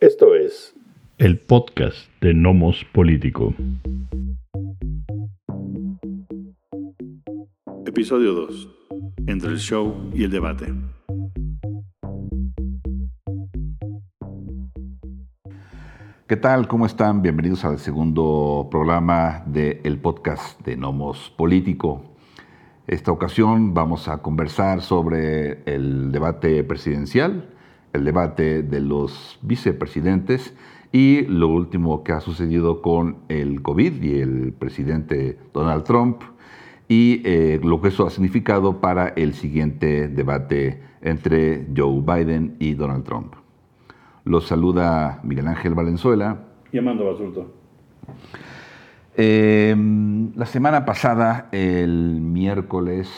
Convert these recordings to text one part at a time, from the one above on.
Esto es el podcast de Nomos Político. Episodio 2. Entre el show y el debate. ¿Qué tal? ¿Cómo están? Bienvenidos al segundo programa del podcast de Nomos Político. Esta ocasión vamos a conversar sobre el debate presidencial el debate de los vicepresidentes y lo último que ha sucedido con el COVID y el presidente Donald Trump y eh, lo que eso ha significado para el siguiente debate entre Joe Biden y Donald Trump. Los saluda Miguel Ángel Valenzuela. Y Amando Basurto. Em, la semana pasada, el miércoles,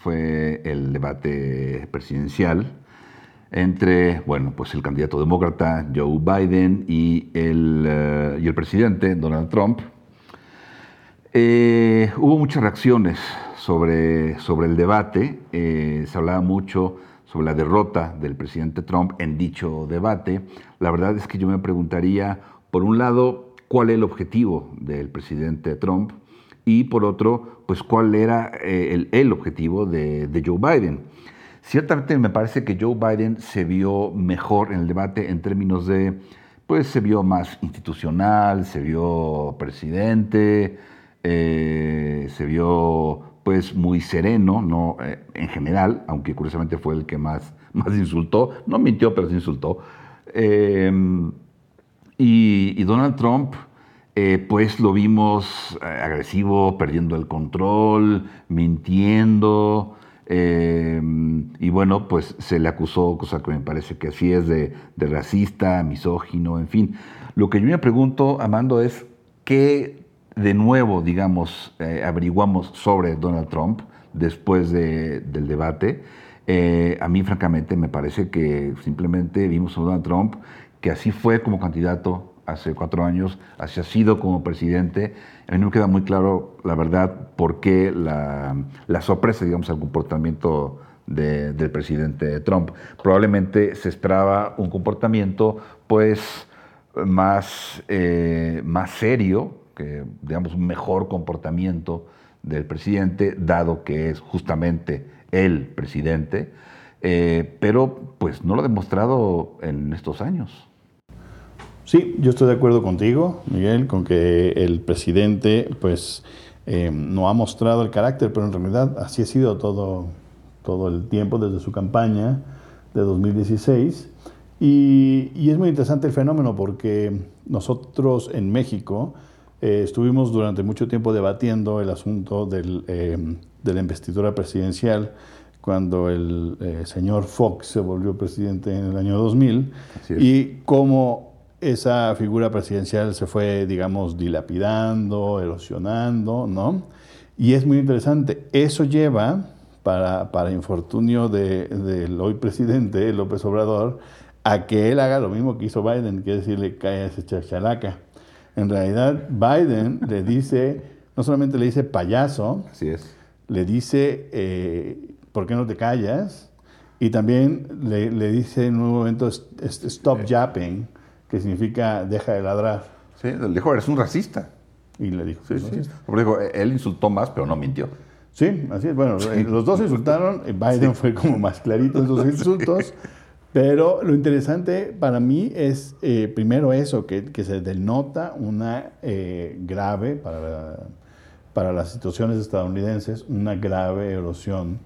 fue el debate presidencial entre, bueno, pues el candidato demócrata Joe Biden y el, eh, y el presidente Donald Trump. Eh, hubo muchas reacciones sobre, sobre el debate, eh, se hablaba mucho sobre la derrota del presidente Trump en dicho debate. La verdad es que yo me preguntaría, por un lado, cuál es el objetivo del presidente Trump y por otro, pues cuál era el, el, objetivo de, de Joe Biden. Ciertamente me parece que Joe Biden se vio mejor en el debate en términos de, pues se vio más institucional, se vio presidente, eh, se vio pues muy sereno, ¿no? Eh, en general, aunque curiosamente fue el que más, más insultó, no mintió, pero sí insultó. Em, y, Donald Trump, eh, pues lo vimos agresivo, perdiendo el control, mintiendo, Em, y bueno, pues se le acusó, cosa que me parece que así es, de, racista, misógino, en fin. Lo que yo me pregunto, Amando, es qué de nuevo, digamos, eh, averiguamos sobre Donald Trump después del debate. Eh, a mí, francamente, me parece que simplemente vimos a Donald Trump que así fue como candidato hace cuatro años, así ha sido como presidente. A mí no me queda muy claro, la verdad, por qué la, sorpresa, digamos, al comportamiento del presidente Trump. Probablemente se esperaba un comportamiento, pues, más, eh, más serio, digamos, un mejor comportamiento del presidente, dado que es justamente el presidente, eh, pero pues no lo ha demostrado en estos años. Sí, yo estoy de acuerdo contigo, Miguel, con que el presidente pues eh, no ha mostrado el carácter, pero en realidad así ha sido todo, todo el tiempo desde su campaña de 2016. Y, y es muy interesante el fenómeno porque nosotros en México eh, estuvimos durante mucho tiempo debatiendo el asunto del, eh, de la investidura presidencial cuando el señor Fox se volvió presidente en el año 2000 y cómo esa figura presidencial se fue, digamos, dilapidando, erosionando, ¿no? Y es muy interesante. Eso lleva, para, para infortunio del hoy presidente López Obrador, a que él haga lo mismo que hizo Biden, que es decirle, ese chachalaca. En realidad, Biden le dice, no solamente le dice payaso, Así es. le dice, eh, ¿por qué no te callas? Y también le, le dice en un momento, stop yapping que significa deja de ladrar. Sí, le dijo, eres un racista. Y le dijo, sí, sí. dijo, él insultó más, pero no mintió. Sí, así es. Bueno, eh, los dos insultaron, eh, Biden fue como más clarito en sus insultos, pero lo interesante para mí es eh, primero eso, que, que, se denota una grave, para, para las situaciones estadounidenses, una grave erosión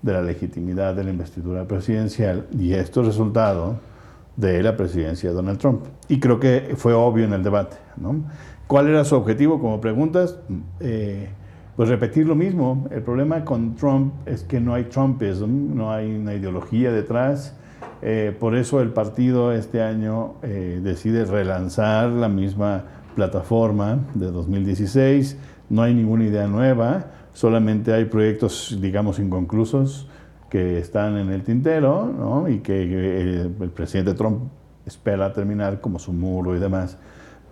de la legitimidad de la investidura presidencial y esto resultado de la presidencia de Donald Trump. Y creo que fue obvio en el debate. ¿no? ¿Cuál era su objetivo? Como preguntas, eh, pues repetir lo mismo. El problema con Trump es que no hay Trumpism, no hay una ideología detrás. Eh, por eso el partido este año eh, decide relanzar la misma plataforma de 2016. No hay ninguna idea nueva, solamente hay proyectos, digamos, inconclusos que están en el tintero ¿no? y que eh, el presidente Trump espera terminar como su muro y demás.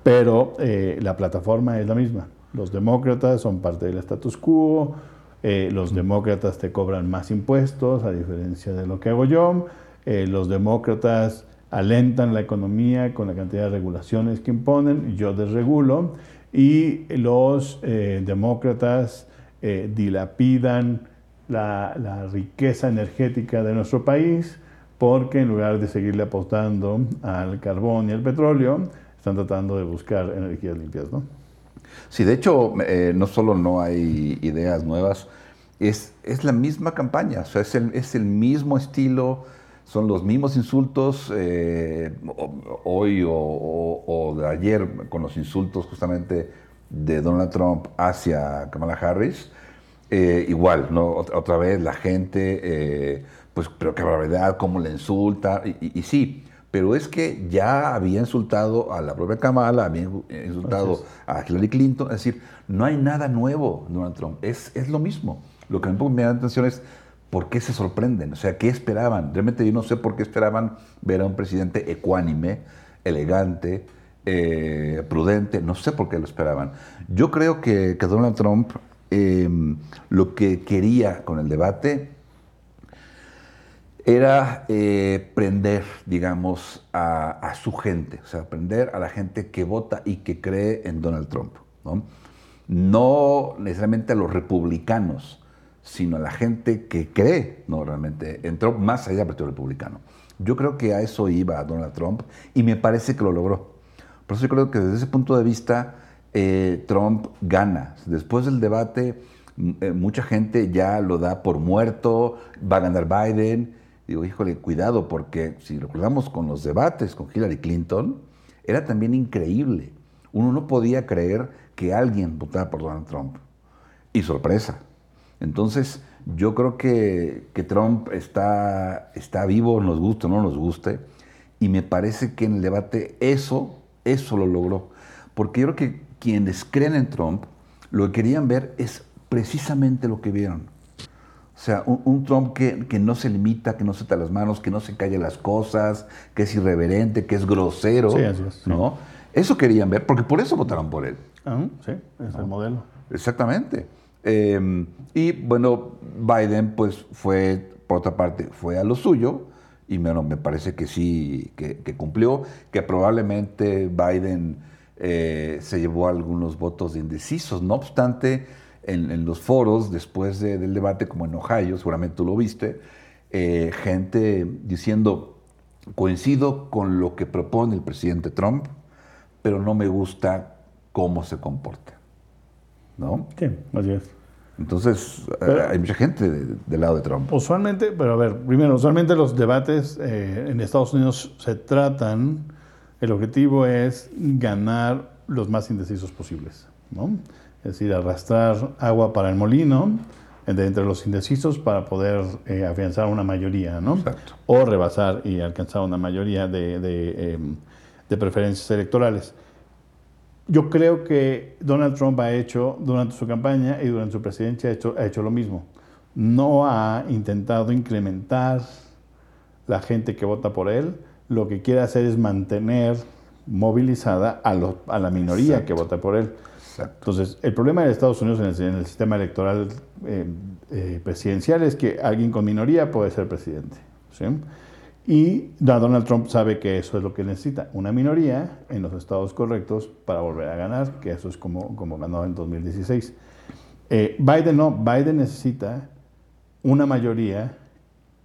Pero eh, la plataforma es la misma. Los demócratas son parte del status quo, eh, los demócratas te cobran más impuestos, a diferencia de lo que hago yo, los demócratas alentan la economía con la cantidad de regulaciones que imponen, yo desregulo, y los demócratas dilapidan la, la, riqueza energética de nuestro país porque en lugar de seguirle apostando al carbón y al petróleo, están tratando de buscar energías limpias, ¿no? Sí, de hecho, eh, no solo no hay ideas nuevas, es, es la misma campaña, o sea, es el, es el mismo estilo, son los mismos insultos eh, hoy o, o, de ayer con los insultos justamente de Donald Trump hacia Kamala Harris. Eh, igual, ¿no? Otra vez la gente, eh, pues, pero qué barbaridad, cómo le insulta, y, y, sí, pero es que ya había insultado a la propia Kamala, había insultado a Hillary Clinton, es decir, no hay nada nuevo Donald Trump, es, es lo mismo. Lo que me da atención es por qué se sorprenden, o sea, ¿qué esperaban? Realmente yo no sé por qué esperaban ver a un presidente ecuánime, elegante, eh, prudente, no sé por qué lo esperaban. Yo creo que, Donald Trump em, lo que quería con el debate era eh, prender, digamos, a, su gente, o sea, prender a la gente que vota y que cree en Donald Trump. No, no necesariamente a los republicanos, sino a la gente que cree no realmente en Trump, más allá del Partido Republicano. Yo creo que a eso iba Donald Trump y me parece que lo logró. Por eso yo creo que desde ese punto de vista eh, Trump gana. Después del debate, eh, mucha gente ya lo da por muerto, va a ganar Biden. Digo, híjole, cuidado, porque si recordamos con los debates con Hillary Clinton, era también increíble. Uno no podía creer que alguien votara por Donald Trump. Y sorpresa, entonces, yo creo que, Trump está, está vivo, nos guste o no nos guste, y me parece que en el debate eso, eso lo logró. Porque yo creo que quienes creen en Trump, lo que querían ver es precisamente lo que vieron. O sea, un, Trump que, no se limita, que no se las manos, que no se calle las cosas, que es irreverente, que es grosero. Sí, así es, ¿no? Eso querían ver, porque por eso votaron por él. Ah, sí, es el modelo. Exactamente. Em, y bueno, Biden pues fue, por otra parte, fue a lo suyo y bueno, me parece que sí, que, cumplió, que probablemente Biden eh, se llevó algunos votos de indecisos. No obstante, en, los foros después del debate, como en Ohio, seguramente tú lo viste, eh, gente diciendo, coincido con lo que propone el presidente Trump, pero no me gusta cómo se comporta. ¿no? Sí, así es. Entonces, eh, hay mucha gente del lado de Trump. Usualmente, pero a ver, primero, usualmente los debates eh, en Estados Unidos se tratan, el objetivo es ganar los más indecisos posibles, ¿no? Es decir, arrastrar agua para el molino entre, los indecisos para poder eh, afianzar una mayoría, ¿no? Exacto. O rebasar y alcanzar una mayoría de, de, em, de preferencias electorales. Yo creo que Donald Trump ha hecho durante su campaña y durante su presidencia ha hecho, ha hecho lo mismo. No ha intentado incrementar la gente que vota por él. Lo que quiere hacer es mantener movilizada a, a la minoría que vota por él. Entonces, el problema de Estados Unidos en el, sistema electoral eh, eh, presidencial es que alguien con minoría puede ser presidente. ¿sí? Y Donald Trump sabe que eso es lo que necesita, una minoría en los estados correctos para volver a ganar, que eso es como, como ganó en 2016. Eh, Biden no, Biden necesita una mayoría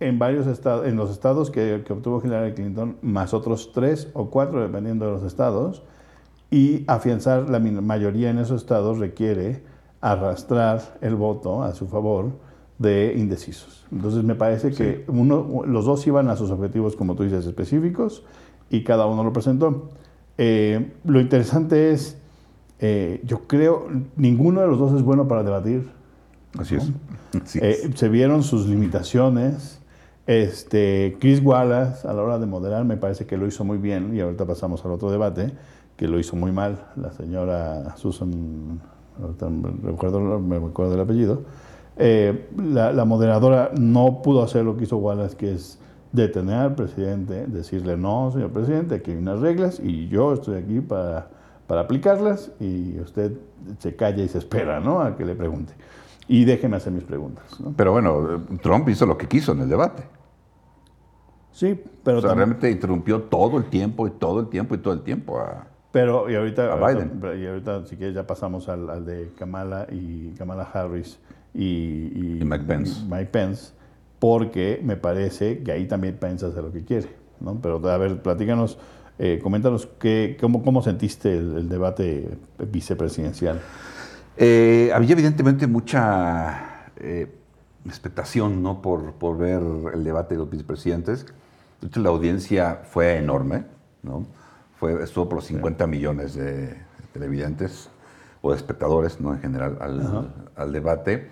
en varios estados, en los estados que, que, obtuvo Hillary Clinton, más otros tres o cuatro, dependiendo de los estados, y afianzar la mayoría en esos estados requiere arrastrar el voto a su favor de indecisos. Entonces me parece que uno, los dos iban a sus objetivos, como tú dices, específicos y cada uno lo presentó. Eh, lo interesante es, eh, yo creo, ninguno de los dos es bueno para debatir. Así es. Eh, se vieron sus limitaciones. Este, Chris Wallace, a la hora de moderar, me parece que lo hizo muy bien, y ahorita pasamos al otro debate, que lo hizo muy mal, la señora Susan, recuerdo, me recuerdo del apellido, eh, la, moderadora no pudo hacer lo que hizo Wallace, que es detener al presidente, decirle, no, señor presidente, aquí hay unas reglas y yo estoy aquí para, para aplicarlas y usted se calla y se espera ¿no? a que le pregunte. Y déjeme hacer mis preguntas. Pero bueno, Trump hizo lo que quiso en el debate. Sí, pero o sea, realmente interrumpió todo el tiempo y todo el tiempo y todo el tiempo a... Pero, y ahorita, A ahorita- Biden. y ahorita, si quieres, ya pasamos al, al de Kamala y Kamala Harris y, y- Y Mike Pence. Mike Pence, porque me parece que ahí también Pence hace lo que quiere, ¿no? Pero, a ver, platícanos, eh, coméntanos qué, cómo, cómo sentiste el, el debate vicepresidencial. Eh, había evidentemente mucha eh, expectación ¿no? por, por ver el debate de los vicepresidentes. La audiencia fue enorme, ¿no? Fue, estuvo por los 50 millones de televidentes o de espectadores, ¿no? En general, al, al debate.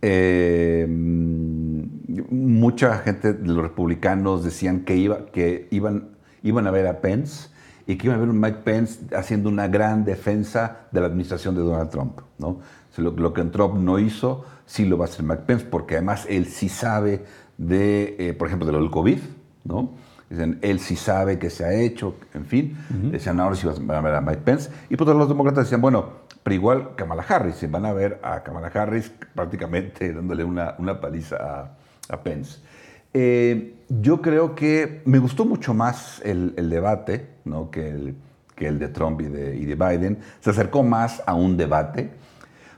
Eh, mucha gente de los republicanos decían que, iba, que iban, iban a ver a Pence y que iban a ver a Mike Pence haciendo una gran defensa de la administración de Donald Trump. ¿no? O sea, Lo, lo que Trump no hizo, sí lo va a hacer Mike Pence, porque además él sí sabe de, eh, por ejemplo, de lo del COVID, ¿no? Dicen, él sí sabe que se ha hecho, en fin. Decían, ahora sí van a ver a Mike Pence. Y pues los demócratas decían, bueno, pero igual Kamala Harris, y van a ver a Kamala Harris prácticamente dándole una, una paliza a, a Pence. Eh, yo creo que me gustó mucho más el, el debate ¿no? que, el, que el de Trump y de, y de Biden. Se acercó más a un debate,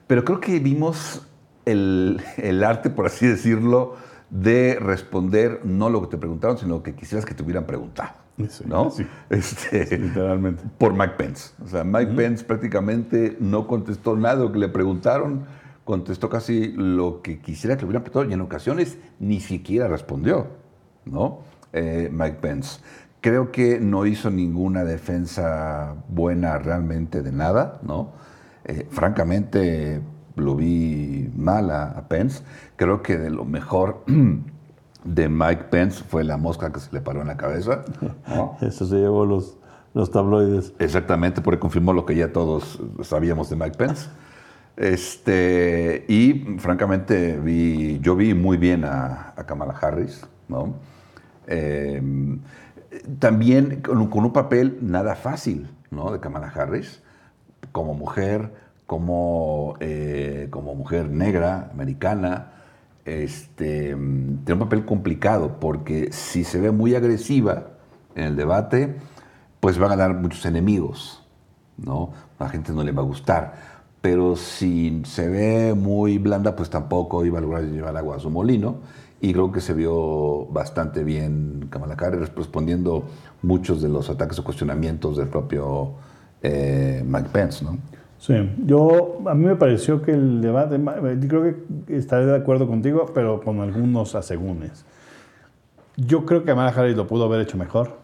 pero creo que vimos el, el arte, por así decirlo, de responder no lo que te preguntaron, sino lo que quisieras que te hubieran preguntado. Sí, ¿no? sí. Este, Literalmente. por Mike Pence. O sea, Mike Pence prácticamente no contestó nada de lo que le preguntaron, contestó casi lo que quisiera que le hubieran preguntado y en ocasiones ni siquiera respondió, ¿no? Eh, Mike Pence. Creo que no hizo ninguna defensa buena realmente de nada, ¿no? Eh, francamente, lo vi mal a, a Pence. Creo que de lo mejor de Mike Pence fue la mosca que se le paró en la cabeza, ¿no? Eso se llevó los, los tabloides. Exactamente, porque confirmó lo que ya todos sabíamos de Mike Pence. Este, y francamente, vi, yo vi muy bien a, a Kamala Harris, ¿no? Eh, también con, con un papel nada fácil, ¿no? De Kamala Harris, como mujer, como, eh, como mujer negra, americana, este, tiene un papel complicado, porque si se ve muy agresiva en el debate, pues va a ganar muchos enemigos, ¿no? A la gente no le va a gustar. Pero si se ve muy blanda, pues tampoco iba a lograr llevar agua a su molino. Y creo que se vio bastante bien Kamala Harris respondiendo muchos de los ataques o cuestionamientos del propio eh, Mike Pence, ¿no? Sí, yo, a mí me pareció que el debate, yo creo que estaré de acuerdo contigo, pero con algunos asegúnes. Yo creo que Kamala Harris lo pudo haber hecho mejor.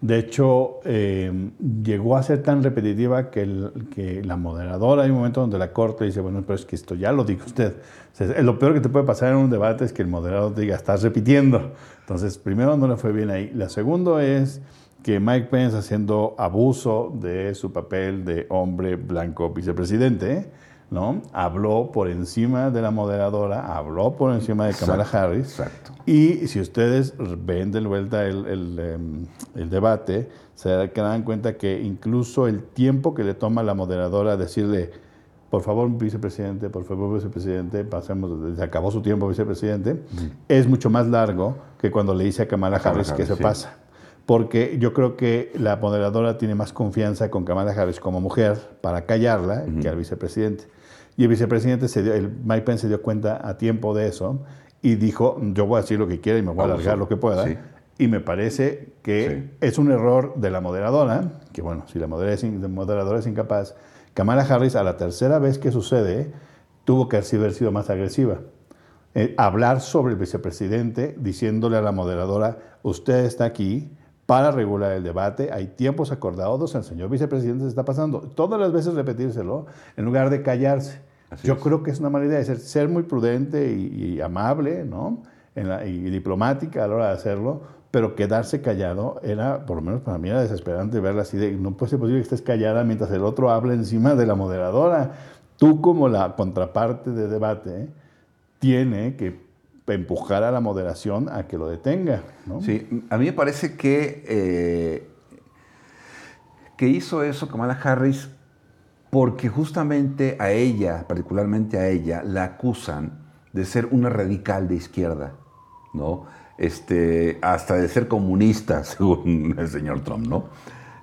De hecho, eh, llegó a ser tan repetitiva que, el- que la moderadora, hay un momento donde la corte dice, bueno, pero es que esto ya lo dijo usted. O sea, lo peor que te puede pasar en un debate es que el moderador diga, estás repitiendo. Entonces, primero no le fue bien ahí. La segunda es que Mike Pence haciendo abuso de su papel de hombre blanco vicepresidente, ¿no? Habló por encima de la moderadora, habló por encima de Kamala Exacto, Harris. exacto. Y si ustedes ven de vuelta el, el, em, el debate, se dan cuenta que incluso el tiempo que le toma a la moderadora decirle, por favor, vicepresidente, por favor, vicepresidente, pasemos, se acabó su tiempo, vicepresidente, es mucho más largo que cuando le dice a Kamala A Kamala Harris que se sí. pasa. Porque yo creo que la moderadora tiene más confianza con Kamala Harris como mujer para callarla que al vicepresidente. Y el vicepresidente, se dio, el Mike Pence se dio cuenta a tiempo de eso y dijo, yo voy a decir lo que quiera y me voy a alargar lo que pueda. Sí. Y me parece que Sí. es un error de la moderadora, que bueno, si la moderadora es, in- la moderadora es incapaz, Kamala Harris a la tercera vez que sucede tuvo que haber sido más agresiva. Eh, hablar sobre el vicepresidente diciéndole a la moderadora, usted está aquí para regular el debate, hay tiempos acordados, el señor vicepresidente se está pasando. Todas las veces repetírselo en lugar de callarse. Así Yo es. creo que es una mala idea, es ser, ser muy prudente y, y amable, ¿no? En la- y diplomática a la hora de hacerlo, pero quedarse callado era, por lo menos para mí era desesperante verla así de, no puede ser posible que estés callada mientras el otro habla encima de la moderadora. Tú como la contraparte de debate tiene que empujar a la moderación a que lo detenga. Sí, a mí me parece que, eh, que hizo eso Kamala Harris porque justamente a ella, particularmente a ella, la acusan de ser una radical de izquierda, ¿no? este, hasta de ser comunista, según el señor Trump, ¿no?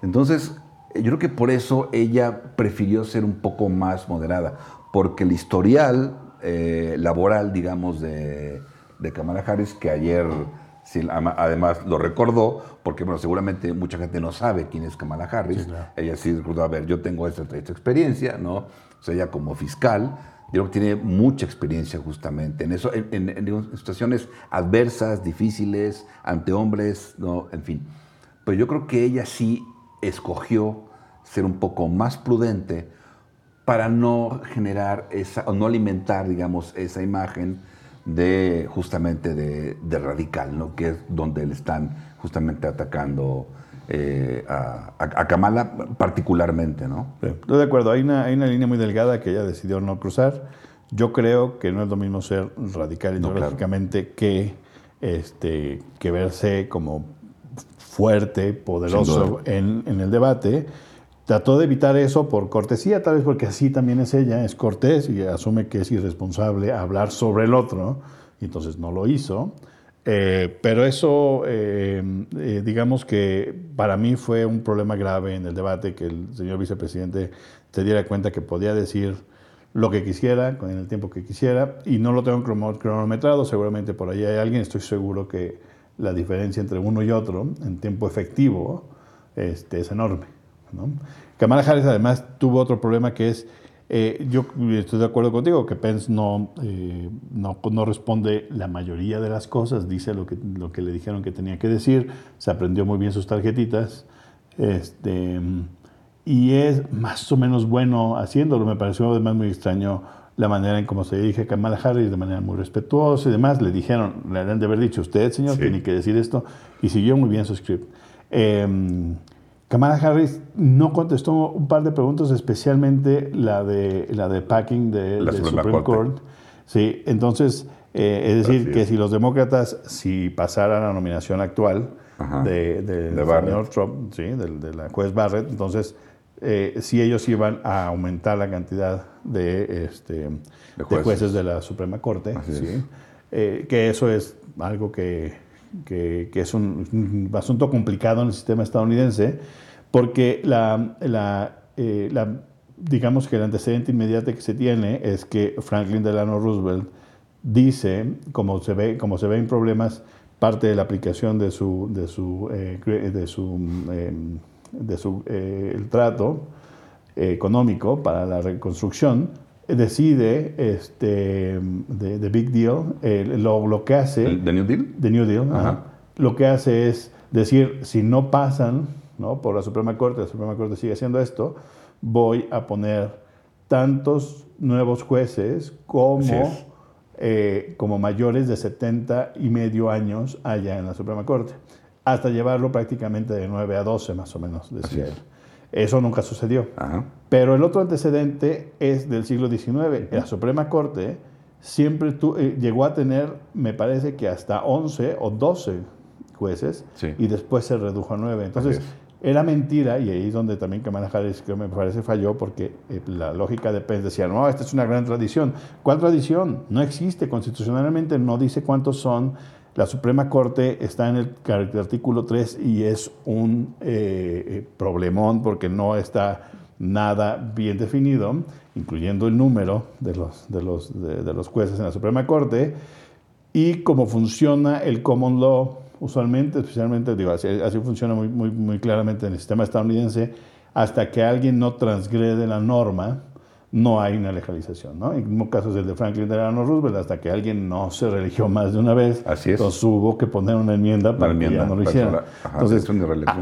Entonces, yo creo que por eso ella prefirió ser un poco más moderada, porque el historial eh, laboral, digamos, de, de Kamala Harris, que ayer además lo recordó, porque bueno, seguramente mucha gente no sabe quién es Kamala Harris. Ella sí recordó, a ver, yo tengo esta, esta experiencia, ¿no? O sea, ella como fiscal, yo creo que tiene mucha experiencia justamente en eso, en, en, situaciones adversas, difíciles, ante hombres, ¿no? En fin. Pero yo creo que ella sí escogió ser un poco más prudente para no generar esa, o no alimentar, digamos, esa imagen de justamente de, radical, ¿no? que es donde le están justamente atacando eh, a, Kamala particularmente. ¿no? estoy de acuerdo, hay una, hay una línea muy delgada que ella decidió no cruzar. Yo creo que no es lo mismo ser radical ideológicamente que, este, que verse como fuerte, poderoso en, en el debate Trató de evitar eso por cortesía, tal vez porque así también es ella, es cortés y asume que es irresponsable hablar sobre el otro, y entonces no lo hizo. Eh, pero eso, eh, eh, digamos que para mí fue un problema grave en el debate, que el señor vicepresidente se diera cuenta que podía decir lo que quisiera, con el tiempo que quisiera, y no lo tengo cronometrado, seguramente por ahí hay alguien, estoy seguro que la diferencia entre uno y otro en tiempo efectivo este, es enorme. ¿No? Kamala Harris además tuvo otro problema que es, eh, yo estoy de acuerdo contigo, que Pence no, eh, no, no, responde la mayoría de las cosas, dice lo que, lo que le dijeron que tenía que decir, se aprendió muy bien sus tarjetitas, este, y es más o menos bueno haciéndolo. Me pareció además muy extraño la manera en cómo se dirige a Kamala Harris, de manera muy respetuosa y demás. Le dijeron, le han de haber dicho, usted, señor, tiene que decir esto, y siguió muy bien su script. Eh, Kamala Harris no contestó un par de preguntas, especialmente la de, la de packing de, la Supreme Court. Sí, entonces, eh, es decir, que si los demócratas, si pasaran la nominación actual de, de, señor Trump, sí, de, la juez Barrett, entonces, eh, si ellos iban a aumentar la cantidad de, este, jueces. de la Suprema Corte, ¿sí? Eh, que eso es algo que que, es un, asunto complicado en el sistema estadounidense, porque la, la, eh, la, digamos que el antecedente inmediato que se tiene es que Franklin Delano Roosevelt dice, como se ve, como se ve en problemas, parte de la aplicación de su, de su, eh, de su, em, de su eh, el trato económico para la reconstrucción, decide este, de, Big Deal, lo, lo, que hace... ¿The New Deal? The New Deal, lo que hace es decir, si no pasan ¿no? por la Suprema Corte, la Suprema Corte sigue haciendo esto, voy a poner tantos nuevos jueces como, eh, como mayores de 70 y medio años allá en la Suprema Corte, hasta llevarlo prácticamente de 9 a 12 más o menos, decía él. Eso nunca sucedió. Pero el otro antecedente es del siglo XIX. La Suprema Corte siempre eh, llegó a tener, me parece que hasta 11 o 12 jueces y después se redujo a 9. Entonces, era mentira y ahí es donde también Kamala Harris que me parece falló porque eh, la lógica de Pence decía, no, esta es una gran tradición. ¿Cuál tradición? No existe. Constitucionalmente no dice cuántos son la Suprema Corte está en el artículo 3 y es un eh, eh, problemón porque no está nada bien definido, incluyendo el número de los, de los, de, los jueces en la Suprema Corte y cómo funciona el common law usualmente, especialmente, digo, así, así, funciona muy, muy, muy claramente en el sistema estadounidense, hasta que alguien no transgrede la norma, no hay una legalización. ¿no? En casos el de Franklin Delano Roosevelt, hasta que alguien no se religió más de una vez, Así es. entonces hubo que poner una enmienda para que ya no lo hiciera. entonces,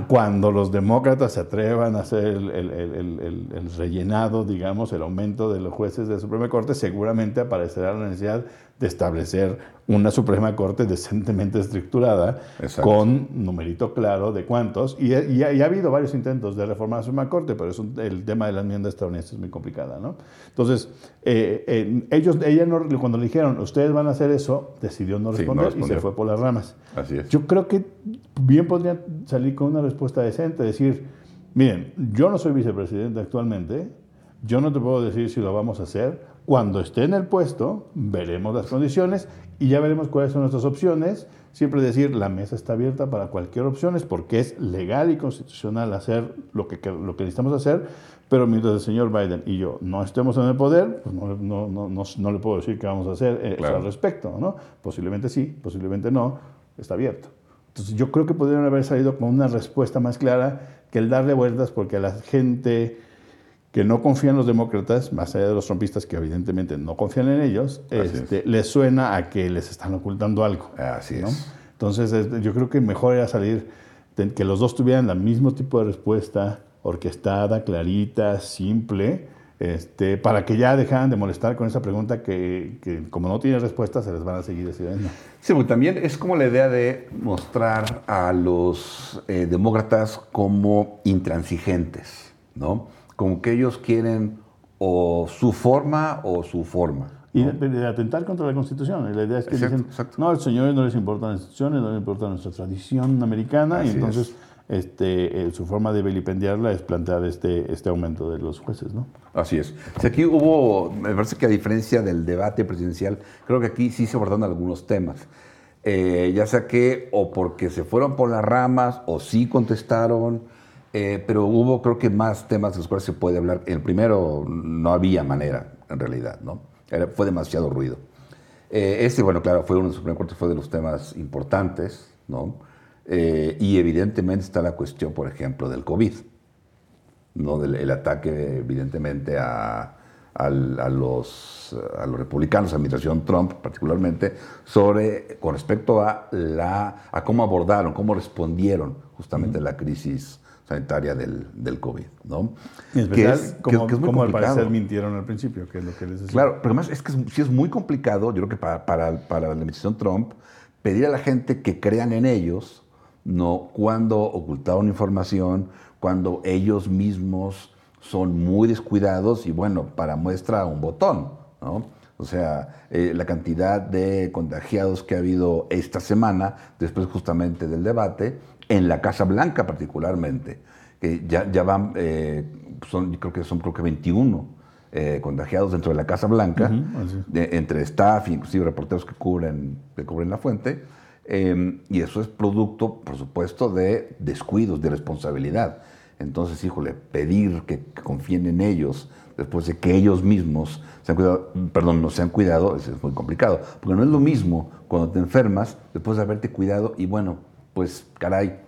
cuando los demócratas se atrevan a hacer el, el, el, el, rellenado, digamos, el aumento de los jueces de la Suprema Corte, seguramente aparecerá la necesidad de establecer una Suprema Corte decentemente estructurada, con numerito claro de cuántos. Y, y, ha habido varios intentos de reformar la Suprema Corte, pero es el tema de la enmienda estadounidense es muy complicada. ¿no? Entonces, eh, ellos, ella no, cuando le dijeron, ustedes van a hacer eso, decidió no responder y se fue por las ramas. Así es. Yo creo que bien podría salir con una respuesta decente, decir, miren, yo no soy vicepresidente actualmente, yo no te puedo decir si lo vamos a hacer, Cuando esté en el puesto, veremos las condiciones y ya veremos cuáles son nuestras opciones. Siempre decir, la mesa está abierta para cualquier opción, porque es legal y constitucional hacer lo que, lo que necesitamos hacer, pero mientras el señor Biden y yo no estemos en el poder, pues no, no, no, no le puedo decir qué vamos a hacer eh, al respecto. ¿no? Posiblemente sí, posiblemente no, está abierto. Entonces yo creo que podrían haber salido con una respuesta más clara que el darle vueltas porque a la gente que no confía en los demócratas, más allá de los trompistas que evidentemente no confían en ellos, este, les suena a que les están ocultando algo. Así es. Entonces yo creo que mejor era salir, que los dos tuvieran el mismo tipo de respuesta, orquestada, clarita, simple, este, para que ya dejaran de molestar con esa pregunta que, que, como no tiene respuesta se les van a seguir decidiendo. Sí, porque también es como la idea de mostrar a los eh, demócratas como intransigentes, ¿no? Como que ellos quieren o su forma o su forma. Y de, atentar contra la Constitución. la idea es que dicen, no, a los señores no les importan las instituciones, no les importa nuestra tradición americana, y entonces este, eh, su forma de vilipendiarla es plantear este, este aumento de los jueces, ¿no? Así es. aquí hubo, me parece que a diferencia del debate presidencial, creo que aquí sí se abordaron algunos temas. Eh, ya sea que o porque se fueron por las ramas o sí contestaron, eh, pero hubo creo que más temas de los cuales se puede hablar. El primero no había manera, en realidad, ¿no? fue demasiado ruido. Eh, este, bueno, claro, fue uno de los Supremo fue de los temas importantes, ¿no? Eh, y evidentemente está la cuestión, por ejemplo, del COVID, ¿no? Del el ataque, evidentemente, a, a, los, a los republicanos, a la administración Trump particularmente, sobre, con respecto a, la, a cómo abordaron, cómo respondieron justamente a la crisis sanitaria del, del COVID, ¿no? Que es, como, que, muy al parecer mintieron al principio, que es lo que les decía. Claro, pero además es que sí es muy complicado, yo creo que para, para, para, la administración Trump, pedir a la gente que crean en ellos, ¿no? Cuando ocultaron información, cuando ellos mismos son muy descuidados y bueno, para muestra un botón, ¿no? O sea, eh, la cantidad de contagiados que ha habido esta semana, después justamente del debate, en la Casa Blanca particularmente, que ya, ya van, eh, son, creo que son creo que 21 eh, contagiados dentro de la Casa Blanca, entre staff, inclusive reporteros que cubren, que cubren la fuente, em, y eso es producto, por supuesto, de descuidos, de responsabilidad. Entonces, híjole, pedir que, confíen en ellos después de que ellos mismos se han cuidado, perdón, no se han cuidado, es, es muy complicado, porque no es lo mismo cuando te enfermas después de haberte cuidado y bueno, pues caray,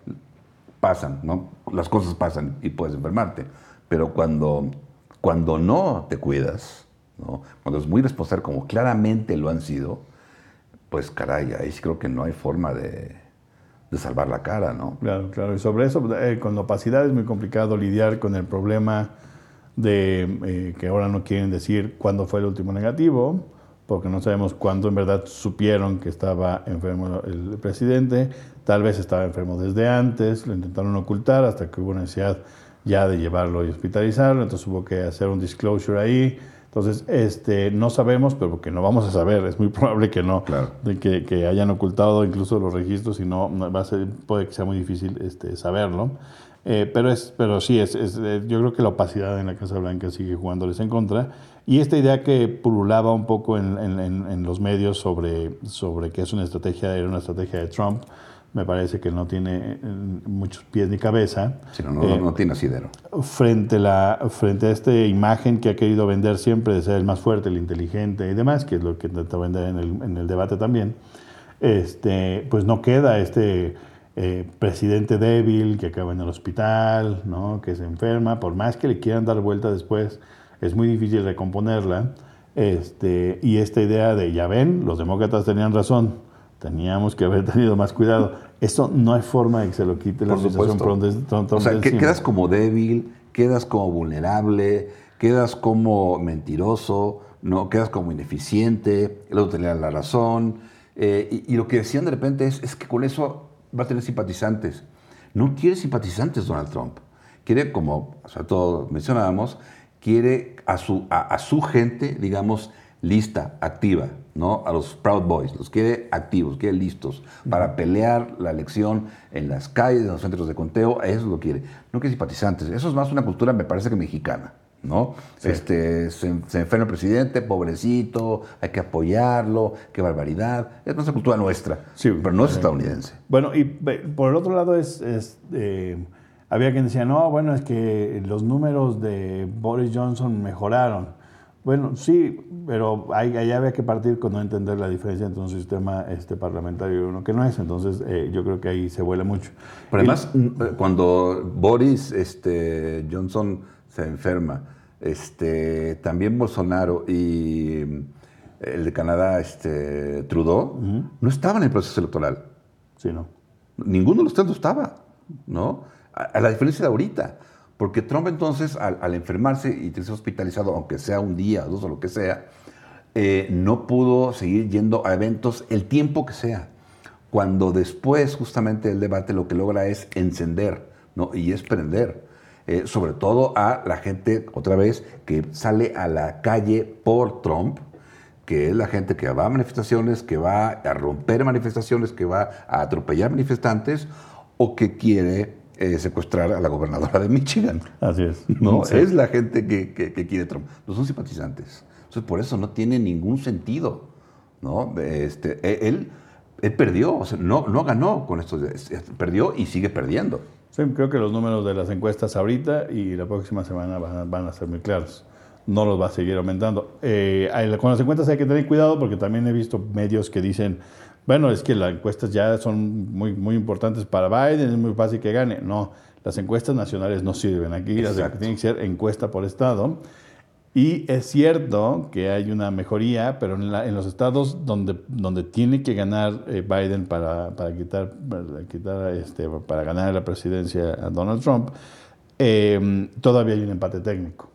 pasan, ¿no? Las cosas pasan y puedes enfermarte. Pero cuando, cuando no te cuidas, cuando es muy responsable, como claramente lo han sido, pues caray, ahí sí creo que no hay forma de, de salvar la cara, ¿no? Claro, claro. Y sobre eso, eh, con la opacidad es muy complicado lidiar con el problema de eh, que ahora no quieren decir cuándo fue el último negativo, porque no sabemos cuándo en verdad supieron que estaba enfermo el presidente, tal vez estaba enfermo desde antes, lo intentaron ocultar hasta que hubo necesidad ya de llevarlo y hospitalizarlo, entonces hubo que hacer un disclosure ahí. Entonces, este, no sabemos, pero porque no vamos a saber, es muy probable que no, de que, que, hayan ocultado incluso los registros y no, va a ser, puede que sea muy difícil este, saberlo. Eh, pero, es, pero sí, es, es, eh, yo creo que la opacidad en la Casa Blanca sigue jugándoles en contra. Y esta idea que pululaba un poco en, en, en, los medios sobre, sobre que es una estrategia, era una estrategia de Trump, me parece que no tiene eh, muchos pies ni cabeza. No, no, no, tiene asidero. Frente, la, frente a esta imagen que ha querido vender siempre de ser el más fuerte, el inteligente y demás, que es lo que intenta vender en el, en el debate también, este, pues no queda este eh, presidente débil que acaba en el hospital, ¿no? que se enferma, por más que le quieran dar vuelta después es muy difícil recomponerla. Este, y esta idea de, ya ven, los demócratas tenían razón, teníamos que haber tenido más cuidado. Eso no hay forma de que se lo quite la situación pronto. O sea, que quedas como débil, quedas como vulnerable, quedas como mentiroso, no quedas como ineficiente, el otro tenía la razón. Eh, y, lo que decían de repente es, es que con eso va a tener simpatizantes. No quiere simpatizantes Donald Trump. Quiere, como o sea, todos mencionábamos, quiere a su, a, su gente, digamos, lista, activa, ¿no? A los Proud Boys, los quiere activos, quiere listos para pelear la elección en las calles, en los centros de conteo, eso lo quiere. No quiere simpatizantes, eso es más una cultura, me parece que mexicana, ¿no? Este, se, enferma el presidente, pobrecito, hay que apoyarlo, qué barbaridad. Es nuestra cultura nuestra, sí, pero no es estadounidense. Bueno, y por el otro lado es, eh, había quien decía, no, bueno, es que los números de Boris Johnson mejoraron. Bueno, sí, pero ahí, había que partir con no entender la diferencia entre un sistema este, parlamentario y uno que no es. Entonces, eh, yo creo que ahí se vuela mucho. Pero además, mm, cuando Boris este, Johnson se enferma, este, también Bolsonaro y mm, el de Canadá, este, Trudeau, no estaban en el proceso electoral. Sí, no. Ninguno de los tres estaba, ¿no? A, la diferencia de ahorita. Porque Trump entonces, al, enfermarse y tenerse hospitalizado, aunque sea un día, dos o lo que sea, eh, no pudo seguir yendo a eventos el tiempo que sea. Cuando después justamente el debate lo que logra es encender, ¿no? Y es prender. Eh, sobre todo a la gente, otra vez, que sale a la calle por Trump, que es la gente que va a manifestaciones, que va a romper manifestaciones, que va a atropellar manifestantes o que quiere eh, secuestrar a la gobernadora de Michigan. Así es. ¿no? Es la gente que, que, quiere Trump. No son simpatizantes. Entonces, por eso no tiene ningún sentido. ¿no? Este, e, él, él perdió, no, no ganó con esto, perdió y sigue perdiendo. Sí, creo que los números de las encuestas ahorita y la próxima semana van, a ser muy claros. No los va a seguir aumentando. Eh, con las encuestas hay que tener cuidado porque también he visto medios que dicen, bueno, es que las encuestas ya son muy, muy importantes para Biden, es muy fácil que gane. No, las encuestas nacionales no sirven. Aquí las tienen que ser encuesta por estado. Y es cierto que hay una mejoría, pero en, los estados donde, donde tiene que ganar eh, Biden para, para quitar, para, quitar este, para ganar la presidencia a Donald Trump, eh, todavía hay un empate técnico.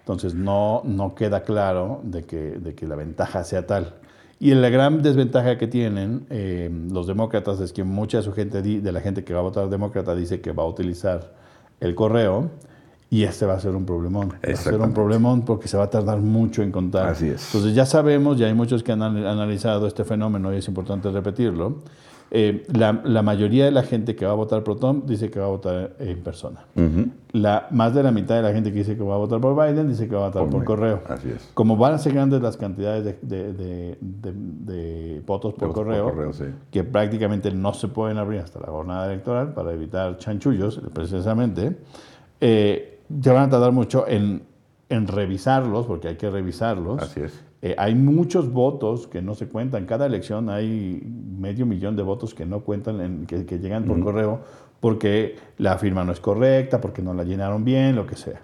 Entonces no, no queda claro de que, de que la ventaja sea tal. Y la gran desventaja que tienen eh, los demócratas es que mucha de su gente, de la gente que va a votar demócrata, dice que va a utilizar el correo y este va a ser un problemón. Va a ser un problemón porque se va a tardar mucho en contar. Así es. Entonces ya sabemos, ya hay muchos que han analizado este fenómeno y es importante repetirlo. Eh, la, la, mayoría de la gente que va a votar por Trump dice que va a votar en persona. la, más de la mitad de la gente que dice que va a votar por Biden dice que va a votar por, correo. Así es. Como van a ser grandes las cantidades de, de, de, votos por correo, que prácticamente no se pueden abrir hasta la jornada electoral para evitar chanchullos, precisamente, eh, ya van a tardar mucho en, en revisarlos, porque hay que revisarlos. Así es. Eh, hay muchos votos que no se cuentan. Cada elección hay medio millón de votos que no cuentan, en, que, llegan por correo, porque la firma no es correcta, porque no la llenaron bien, lo que sea.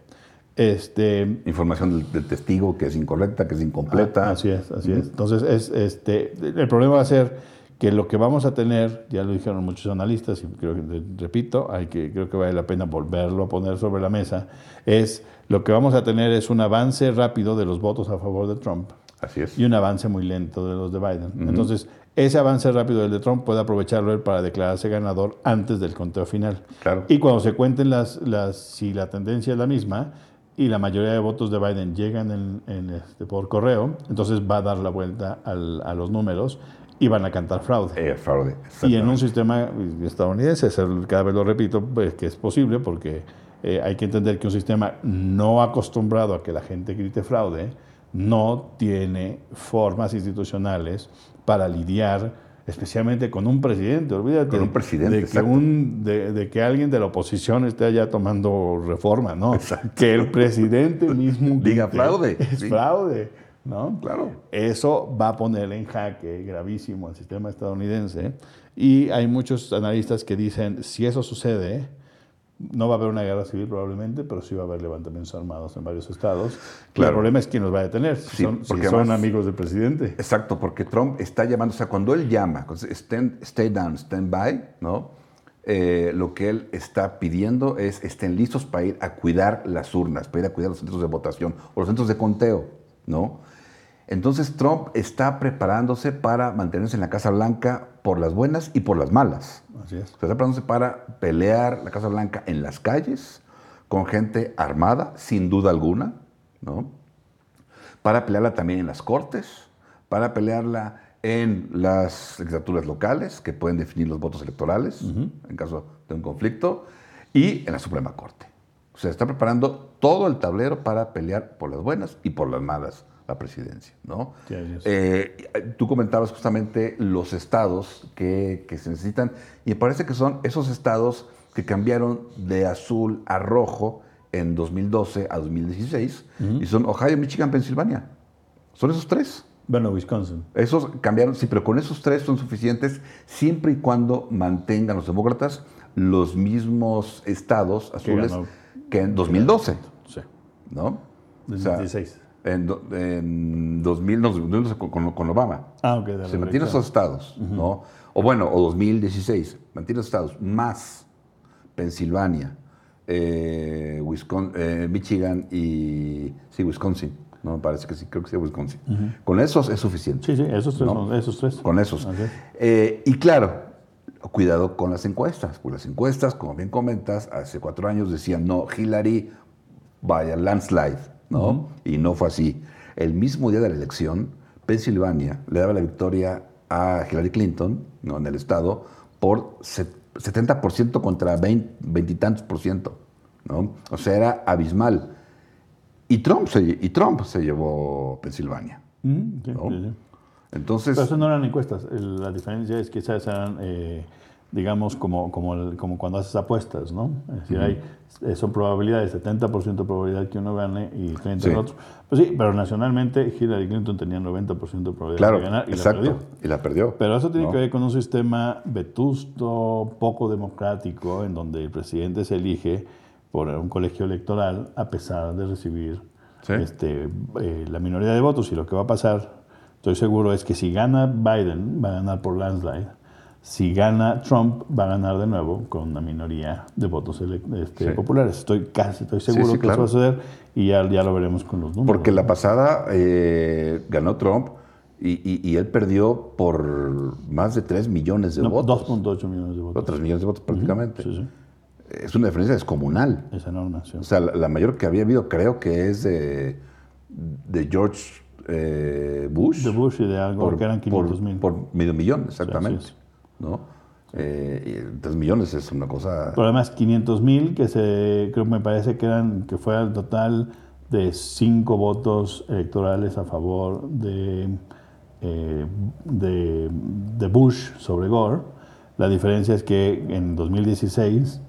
Este, Información del, testigo que es incorrecta, que es incompleta. Ah, así es, así es. Entonces, es, este, el problema va a ser que lo que vamos a tener, ya lo dijeron muchos analistas, y creo que, repito, hay que, creo que vale la pena volverlo a poner sobre la mesa, es lo que vamos a tener es un avance rápido de los votos a favor de Trump. Así es. Y un avance muy lento de los de Biden. Entonces, ese avance rápido del de Trump puede aprovecharlo él para declararse ganador antes del conteo final. Claro. Y cuando se cuenten las, las, si la tendencia es la misma, y la mayoría de votos de Biden llegan en, este, por correo, entonces va a dar la vuelta al, a los números y van a cantar fraude. Eh, fraude. Y en un sistema estadounidense, cada vez lo repito, pues, que es posible porque eh, hay que entender que un sistema no acostumbrado a que la gente grite fraude no tiene formas institucionales para lidiar especialmente con un presidente. Olvídate con un presidente, de, que un, de, que alguien de la oposición esté allá tomando reforma, ¿no? Que el presidente mismo diga fraude. Es fraude. ¿no? Claro. Eso va a poner en jaque gravísimo al sistema estadounidense y hay muchos analistas que dicen, si eso sucede, no va a haber una guerra civil probablemente, pero sí va a haber levantamientos armados en varios estados. Claro. El problema es quién los va a detener, si, son, son, amigos del presidente. Exacto, porque Trump está llamando, o sea, cuando él llama, stay down, stand by, ¿no? Eh, lo que él está pidiendo es estén listos para ir a cuidar las urnas, para ir a cuidar los centros de votación o los centros de conteo, ¿no? Entonces Trump está preparándose para mantenerse en la Casa Blanca por las buenas y por las malas. Así es. Está preparándose para pelear la Casa Blanca en las calles, con gente armada, sin duda alguna, ¿no? Para pelearla también en las cortes, para pelearla en las legislaturas locales, que pueden definir los votos electorales en caso de un conflicto, y en la Suprema Corte. O sea, está preparando todo el tablero para pelear por las buenas y por las malas la presidencia, ¿no? Eh, tú comentabas justamente los estados que, que se necesitan y me parece que son esos estados que cambiaron de azul a rojo en 2012 a 2016 y son Ohio, Michigan, Pensilvania. Son esos tres. Bueno, Wisconsin. Esos cambiaron, sí, pero con esos tres son suficientes siempre y cuando mantengan los demócratas los mismos estados azules ganó. que en 2012, Sí. ¿no? O sea, 2016. En, en 2000, no, 2012 con, Obama. Ah, ok. Se mantienen elección. esos estados, ¿no? O bueno, o 2016, mantiene esos estados, más Pensilvania, eh, Wisconsin, eh, Michigan y, sí, Wisconsin, no me parece que sí, creo que sí, Wisconsin. Con esos es suficiente. Sí, sí, esos tres. esos tres. Con esos. Eh, y claro, cuidado con las encuestas, porque las encuestas, como bien comentas, hace cuatro años decían, no, Hillary vaya landslide, ¿no? Y no fue así. El mismo día de la elección, Pensilvania le daba la victoria a Hillary Clinton, ¿no? En el estado, por set- 70% contra 20, 20 y tantos por ciento, ¿no? O sea, era abismal. Y Trump se, y Trump se llevó Pensilvania, Mm. Entonces... Pero eso no eran encuestas. La diferencia es que esas eran, eh, digamos, como, como, el- como cuando haces apuestas, ¿no? Es decir, hay, eh, son probabilidades, 70% probabilidad que uno gane y 30% Sí. el otro. Pues sí, pero nacionalmente Hillary Clinton tenía 90% de probabilidad Claro, de ganar y exacto. la perdió. Y la perdió. Pero eso tiene ¿no? que ver con un sistema vetusto, poco democrático, en donde el presidente se elige por un colegio electoral a pesar de recibir Sí. este, eh, la minoría de votos. Y lo que va a pasar, estoy seguro, es que si gana Biden, va a ganar por landslide. Si gana Trump, va a ganar de nuevo con una minoría de votos este, Sí. populares. Estoy casi, estoy seguro sí, que claro. eso va a suceder y ya, ya lo veremos con los números. Porque la pasada eh, ganó Trump y, y- y él perdió por más de 3 millones de No, votos. 2.8 millones de O votos. 3 millones de votos prácticamente. Sí, sí. Es una diferencia descomunal. Es enorme. O sea, la, la mayor que había habido creo que es de, de George eh, Bush. De Bush y de algo que eran 500 mil. por, por medio millón, exactamente. ¿No? Eh, y 3 millones es una cosa... Pero además 500 mil que se, creo que me parece que eran, que fue al total de 5 votos electorales a favor de, eh, de, de Bush sobre Gore. La diferencia es que en 2016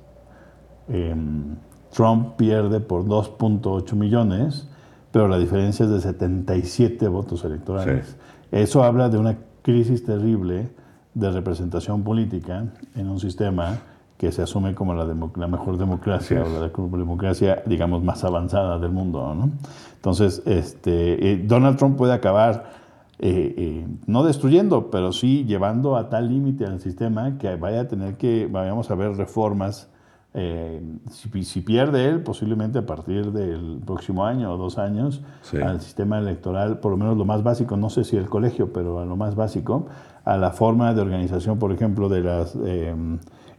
em, Trump pierde por 2.8 millones, pero la diferencia es de 77 votos electorales. Sí. Eso habla de una crisis terrible de representación política en un sistema que se asume como la, la mejor democracia o la democracia, digamos, más avanzada del mundo. ¿no? Entonces, este, eh, Donald Trump puede acabar, eh, eh, no destruyendo, pero sí llevando a tal límite al sistema que vaya a tener que, vayamos a ver reformas. Eh, si, si pierde él, posiblemente a partir del próximo año o dos años, Sí. al sistema electoral, por lo menos lo más básico, no sé si el colegio, pero a lo más básico, a la forma de organización, por ejemplo, de las eh,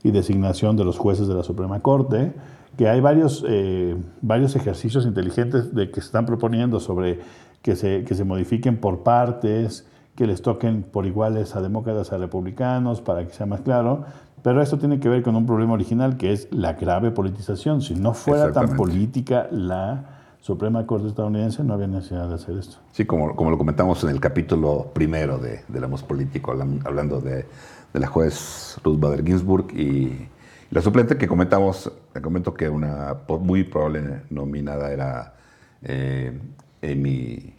y designación de los jueces de la Suprema Corte, que hay varios, eh, varios ejercicios inteligentes de que se están proponiendo sobre que se, que se modifiquen por partes, que les toquen por iguales a demócratas, a republicanos, para que sea más claro. Pero esto tiene que ver con un problema original, que es la grave politización. Si no fuera tan política la Suprema Corte estadounidense, no había necesidad de hacer esto. Sí, como, como lo comentamos en el capítulo primero de, de Lamos Político, hablan- hablando de, de la juez Ruth Bader Ginsburg y la suplente que comentamos, te comento que una muy probable nominada era eh, Amy.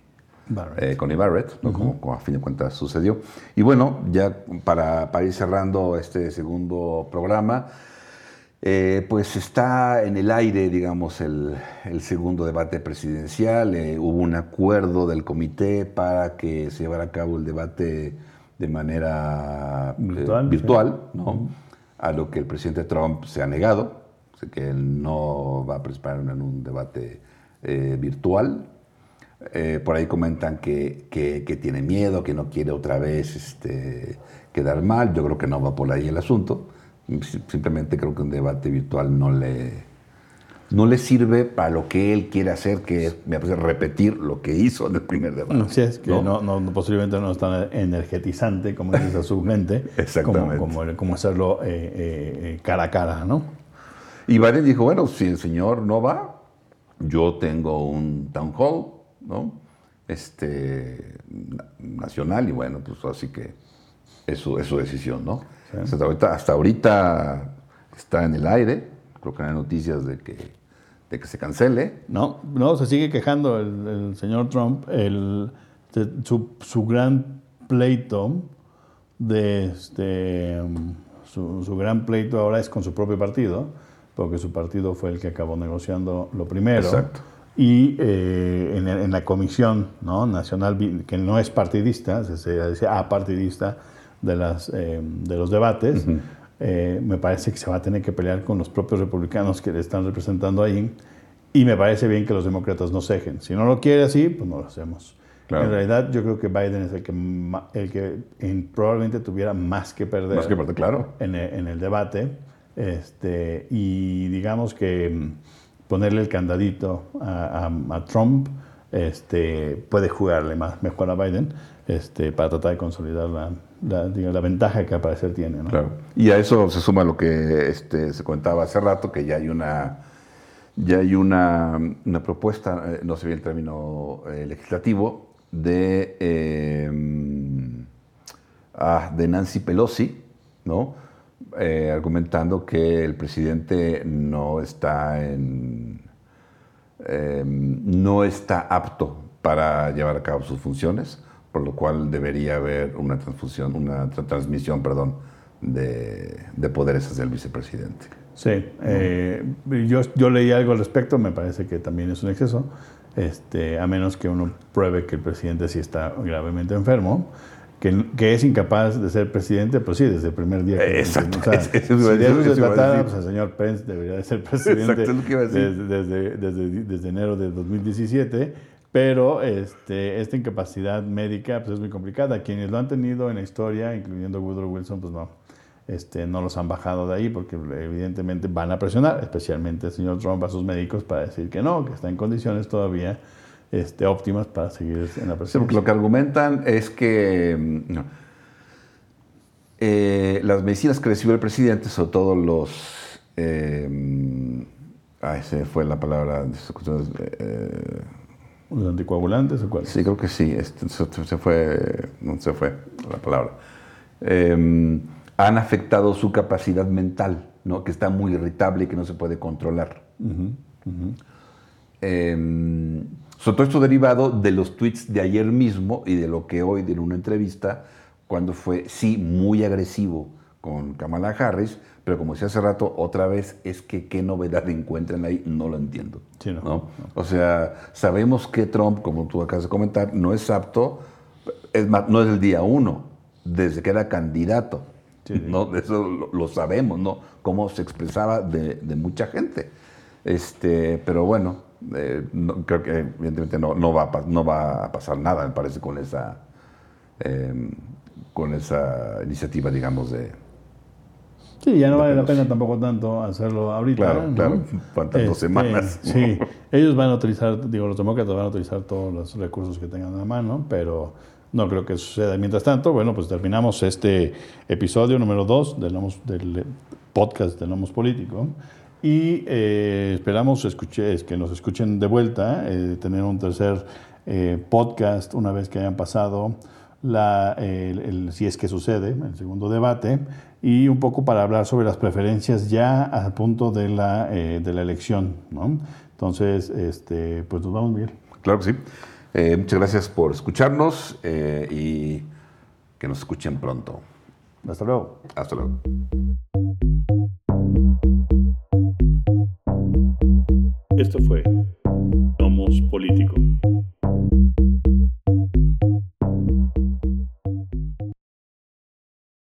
Eh, Connie Barrett, ¿no? como, como a fin de cuentas sucedió. Y bueno, ya para, para ir cerrando este segundo programa, eh, pues está en el aire, digamos, el, el segundo debate presidencial. Eh, hubo un acuerdo del comité para que se llevara a cabo el debate de manera eh, Virtual, ¿no? a lo que el presidente Trump se ha negado, que él no va a participar en un debate virtual. Eh, por ahí comentan que, que- que tiene miedo, que no quiere otra vez este, quedar mal. Yo creo que no va por ahí el asunto. Si- Simplemente creo que un debate virtual no le, no le sirve para lo que él quiere hacer, que es me parece, repetir lo que hizo en el primer debate. Así es, que ¿no? no, no- no- posiblemente no es tan energetizante como dice su mente, Exactamente. como, como, como hacerlo eh, eh, eh, cara a cara, ¿no? Y Biden dijo, bueno, si el señor no va, yo tengo un town hall, ¿no? Este, nacional y bueno, pues así que es su, es su decisión, ¿no? Hasta, ahorita, hasta ahorita está en el aire, creo que hay noticias de que, de que se cancele. No, no, se sigue quejando el, el señor Trump, el, su, su gran pleito de este, su, su gran pleito ahora es con su propio partido, porque su partido fue el que acabó negociando lo primero. Exacto. Y eh, en, en la comisión ¿no? nacional, que no es partidista, se, dice apartidista de, las, eh, de los debates, eh, me parece que se va a tener que pelear con los propios republicanos que le están representando ahí. Y me parece bien que los demócratas no cejen. Si no lo quiere así, pues no lo hacemos. Claro. En realidad, yo creo que Biden es el que, el que en- probablemente tuviera más que perder Más que parte, claro. en el, en el debate. Este, y digamos que mm, ponerle el candadito a, Trump este, puede jugarle más mejor a Biden este, para tratar de consolidar la, la, ventaja que al parecer tiene. Claro. Y a eso se suma lo que este, se comentaba hace rato, que ya hay una, ya hay una, una propuesta, eh, no sé bien el término eh, legislativo, de, eh, ah, de Nancy Pelosi, ¿no? Eh, argumentando que el presidente no está en, eh, no está apto para llevar a cabo sus funciones, por lo cual debería haber una transfusión, una tra- transmisión, perdón, de, de poderes hacia el vicepresidente. Sí, eh, yo, yo leí algo al respecto, me parece que también es un exceso, este, a menos que uno pruebe que el presidente sí está gravemente enfermo, que, que es incapaz de ser presidente, pues sí, desde el primer día. que- Exacto, o sea, eso- eso si eso se tratara, pues el señor Pence debería de ser presidente Exacto, es lo que iba a decir. desde, desde, desde, desde enero de 2017, pero este, esta incapacidad médica pues, es muy complicada. Quienes lo han tenido en la historia, incluyendo Woodrow Wilson, pues no, este, no los han bajado de ahí porque evidentemente van a presionar, especialmente el señor Trump a sus médicos para decir que no, que está en condiciones todavía este, óptimas para seguir en la Sí, porque presidencia. lo que argumentan es que mm, no, eh, las medicinas que recibió el presidente, sobre todo los... Eh, mm, ay, se fue la palabra. eh, ¿Los anticoagulantes o cuál? Sí, creo que sí. este, se, fue, no se fue la palabra. Eh, han afectado su capacidad mental, ¿no? que está muy irritable y que no se puede controlar. Eh, sobre todo esto derivado de los tweets de ayer mismo y de lo que hoy en una entrevista, cuando fue, sí, muy agresivo con Kamala Harris, pero como decía hace rato, otra vez es que qué novedad encuentran ahí, no lo entiendo. Sí, no, ¿no? no. O sea, sabemos que Trump, como tú acabas de comentar, no es apto, es más, no es el día uno, desde que era candidato. Sí, sí. ¿no? Eso lo, lo sabemos, ¿no? Cómo se expresaba de, de mucha gente. Este, pero bueno, eh, no- creo que evidentemente no, no, va a, no va a pasar nada, me parece, con esa, eh, con esa iniciativa, digamos, de... Sí, ya no vale la pena tampoco tanto hacerlo ahorita. Claro, ¿no? claro, faltan dos semanas. Sí, ellos van a utilizar, digo, los demócratas van a utilizar todos los recursos que tengan a la mano, pero no creo que suceda. Mientras tanto, bueno, pues terminamos este episodio número 2 del, del podcast del Nomos Político y eh, esperamos escuche- es que nos escuchen de vuelta, eh, tener un tercer eh, podcast una vez que hayan pasado la, el- el- si es que sucede, el segundo debate, y un poco para hablar sobre las preferencias ya al punto de la, eh, de la elección. ¿no? Entonces, este, pues nos vamos, Miguel. Claro que sí. Eh, muchas gracias por escucharnos y que nos escuchen pronto. Hasta luego. Hasta luego. Esto fue Nomos Político.